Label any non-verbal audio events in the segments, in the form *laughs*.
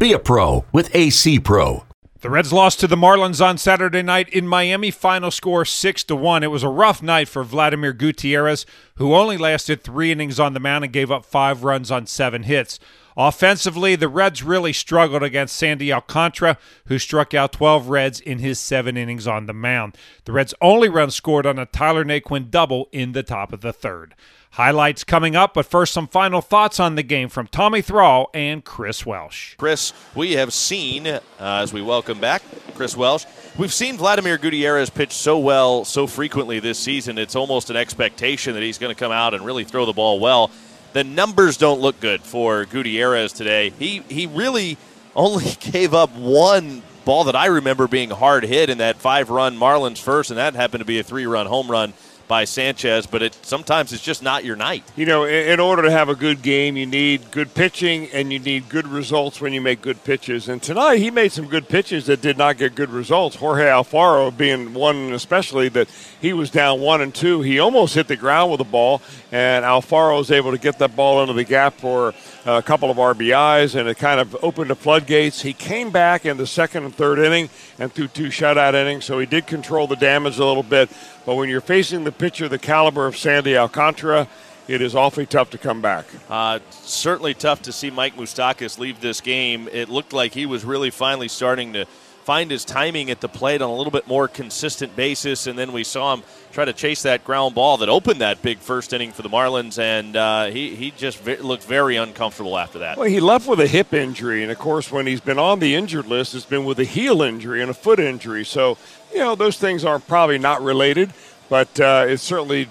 Be a pro with AC Pro. The Reds lost to the Marlins on Saturday night in Miami. Final score 6 to 1. It was a rough night for Vladimir Gutierrez, who only lasted 3 innings on the mound and gave up 5 runs on 7 hits. Offensively, the Reds really struggled against Sandy Alcantara, who struck out 12 Reds in his seven innings on the mound. The Reds' only run scored on a Tyler Naquin double in the top of the third. Highlights coming up, but first, some final thoughts on the game from Tommy Thrall and Chris Welsh. Chris, we have seen, uh, as we welcome back Chris Welsh, we've seen Vladimir Gutierrez pitch so well so frequently this season, it's almost an expectation that he's going to come out and really throw the ball well. The numbers don't look good for Gutierrez today. He, he really only *laughs* gave up one ball that I remember being hard hit in that five run Marlins first, and that happened to be a three run home run by Sanchez, but it sometimes it's just not your night. You know, in, in, order to have a good game, you need good pitching and you need good results when you make good pitches. And tonight he made some good pitches that did not get good results. Jorge Alfaro being one especially that he was down one and two. He almost hit the ground with the ball, and Alfaro was able to get that ball into the gap for a couple of RBIs, and it kind of opened the floodgates. He came back in the second and third inning and threw two shutout innings, so he did control the damage a little bit. But when you're facing the pitcher the caliber of Sandy Alcantara, it is awfully tough to come back. Uh, certainly tough to see Mike Moustakas leave this game. It looked like he was really finally starting to find his timing at the plate on a little bit more consistent basis, and then we saw him try to chase that ground ball that opened that big first inning for the Marlins, and uh, he, he just ve- looked very uncomfortable after that. Well, he left with a hip injury, and of course, when he's been on the injured list, it's been with a heel injury and a foot injury. So, you know, those things are probably not related, but uh, it's certainly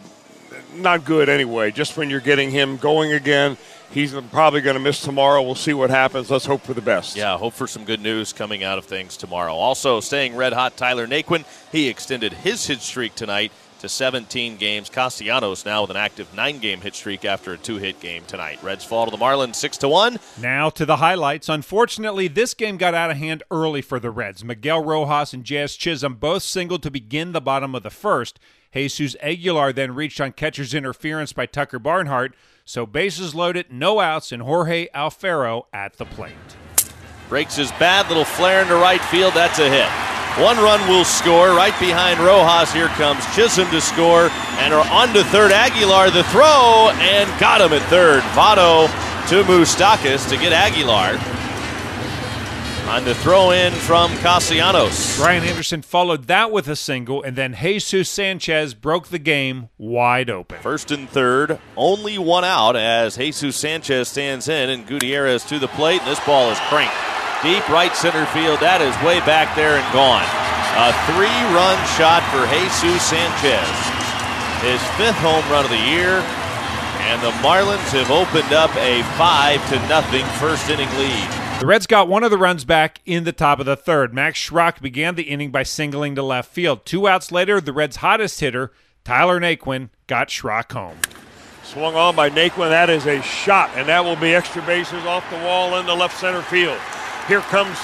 not good anyway. Just when you're getting him going again, he's probably going to miss tomorrow. We'll see what happens. Let's hope for the best. Yeah, hope for some good news coming out of things tomorrow. Also, staying red hot, Tyler Naquin. He extended his hit streak tonight to 17 games. Castellanos now with an active nine-game hit streak after a two-hit game tonight. Reds fall to the Marlins six to one. Now to the highlights. Unfortunately, this game got out of hand early for the Reds. Miguel Rojas and Jazz Chisholm both singled to begin the bottom of the first. Jesus Aguilar then reached on catcher's interference by Tucker Barnhart, so bases loaded, no outs, and Jorge Alfaro at the plate. Breaks his bad little flare into right field. That's a hit. One run will score right behind Rojas. Here comes Chisholm to score, and are on to third. Aguilar the throw and got him at third. Votto to Moustakas to get Aguilar. On the throw in from Castellanos. Brian Anderson followed that with a single, and then Jesus Sanchez broke the game wide open. First and third, only one out as Jesus Sanchez stands in, and Gutierrez to the plate, and this ball is cranked. Deep right center field, that is way back there and gone. A three run shot for Jesus Sanchez. His fifth home run of the year, and the Marlins have opened up a 5 to nothing first inning lead. The Reds got one of the runs back in the top of the third. Max Schrock began the inning by singling to left field. Two outs later, the Reds' hottest hitter, Tyler Naquin, got Schrock home. Swung on by Naquin. That is a shot, and that will be extra bases off the wall in the left center field. Here comes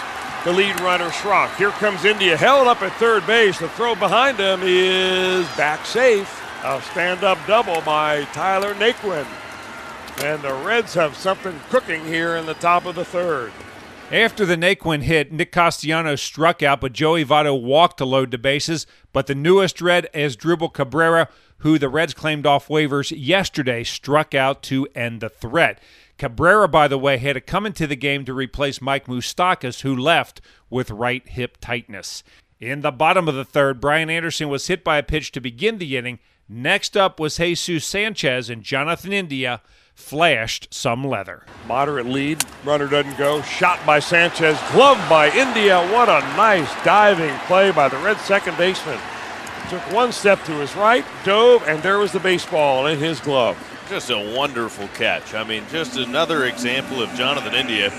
the lead runner, Schrock. Here comes India, held up at third base. The throw behind him is back safe. A stand-up double by Tyler Naquin. And the Reds have something cooking here in the top of the third. After the Naquin hit, Nick Castellanos struck out, but Joey Votto walked to load the bases. But the newest Red, Asdrubal Cabrera, who the Reds claimed off waivers yesterday, struck out to end the threat. Cabrera, by the way, had to come into the game to replace Mike Moustakas, who left with right hip tightness. In the bottom of the third, Brian Anderson was hit by a pitch to begin the inning. Next up was Jesus Sanchez, and Jonathan India flashed some leather. Moderate lead. Runner doesn't go. Shot by Sanchez. Gloved by India. What a nice diving play by the Red second baseman. Took one step to his right, dove, and there was the baseball in his glove. Just a wonderful catch. I mean, just another example of Jonathan India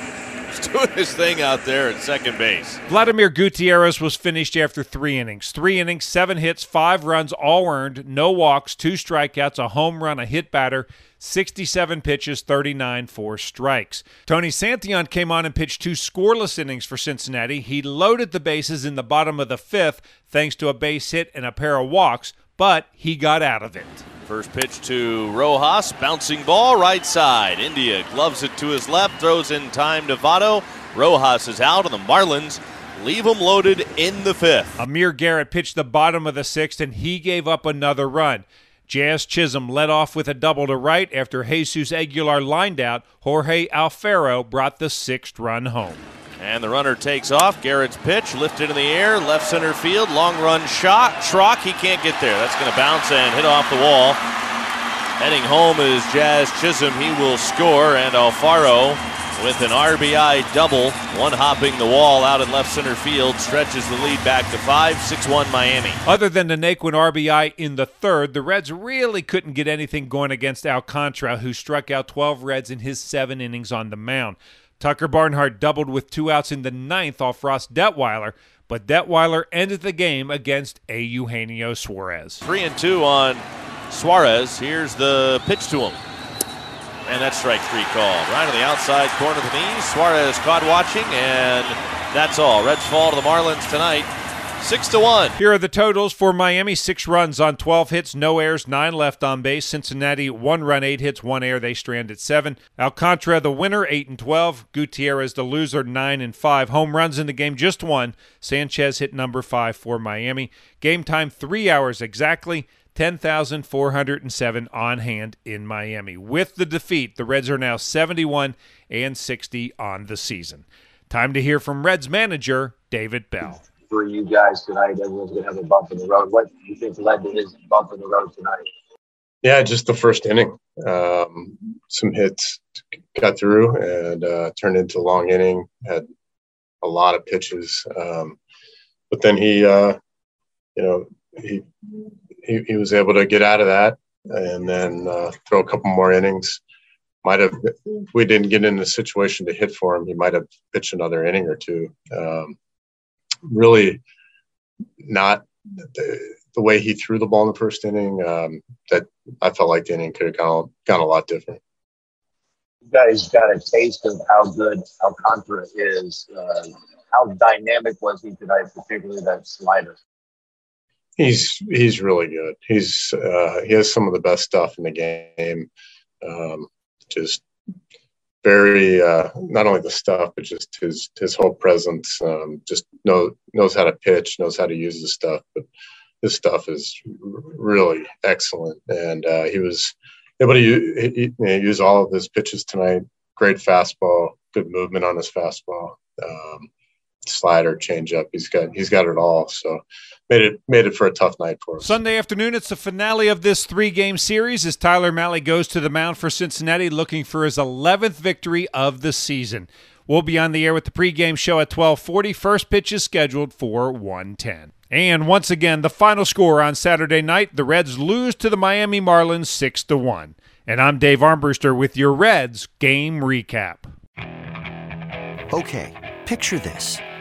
He's *laughs* doing his thing out there at second base. Vladimir Gutierrez was finished after three innings. Three innings, seven hits, five runs, all earned, no walks, two strikeouts, a home run, a hit batter, 67 pitches, 39 for strikes. Tony Santillan came on and pitched two scoreless innings for Cincinnati. He loaded the bases in the bottom of the fifth thanks to a base hit and a pair of walks, but he got out of it. First pitch to Rojas, bouncing ball right side. India gloves it to his left, throws in time to Votto. Rojas is out, and the Marlins leave him loaded in the fifth. Amir Garrett pitched the bottom of the sixth, and he gave up another run. Jazz Chisholm led off with a double to right after Jesus Aguilar lined out. Jorge Alfaro brought the sixth run home. And the runner takes off. Garrett's pitch lifted in the air, left center field, long run shot. Schrock, he can't get there. That's going to bounce and hit off the wall. Heading home is Jazz Chisholm. He will score, and Alfaro with an RBI double, one hopping the wall out in left center field, stretches the lead back to 5 6 1 Miami. Other than the Naquin RBI in the third, the Reds really couldn't get anything going against Alcantara, who struck out 12 Reds in his seven innings on the mound. Tucker Barnhart doubled with two outs in the ninth off Ross Detwiler, but Detwiler ended the game against A. Eugenio Suarez. Three and two on Suarez. Here's the pitch to him. And that's strike three called. Right on the outside corner of the knee. Suarez caught watching, and that's all. Reds fall to the Marlins tonight. Six to one. Here are the totals for Miami: six runs on 12 hits, no errors, nine left on base. Cincinnati: one run, eight hits, one error. They strand at seven. Alcantara, the winner, eight and 12. Gutierrez, the loser, nine and five. Home runs in the game, just one. Sanchez hit number five for Miami. Game time, three hours exactly. 10,407 on hand in Miami. With the defeat, the Reds are now 71 and 60 on the season. Time to hear from Reds manager David Bell. For you guys tonight, everyone's going to have a bump in the road. What do you think led to his bump in the road tonight? Yeah, just the first inning. Um, some hits got through and uh, turned into a long inning. Had a lot of pitches, um, but then he, uh, you know, he he, he was able to get out of that and then uh, throw a couple more innings. Might have, we didn't get in a situation to hit for him, he might have pitched another inning or two. Um, really, not the, the, way he threw the ball in the first inning. Um, that I felt like the inning could have gone, gone a lot different. You guys got a taste of how good Alcantara is. Uh, how dynamic was he tonight, particularly that slider? He's he's really good. He's uh, he has some of the best stuff in the game. Um, just very uh, not only the stuff, but just his his whole presence. Um, just know knows how to pitch, knows how to use the stuff. But his stuff is really excellent, and uh, he was able to use, use all of his pitches tonight. Great fastball, good movement on his fastball. Um, slider, changeup. He's got he's got it all. So made it made it for a tough night for us. Sunday afternoon, it's the finale of this three game series as Tyler Mahle goes to the mound for Cincinnati, looking for his 11th victory of the season. We'll be on the air with the pregame show at 12:40. First pitch is scheduled for 110. And once again, the final score on Saturday night: the Reds lose to the Miami Marlins six to one. And I'm Dave Armbruster with your Reds game recap. Okay, picture this.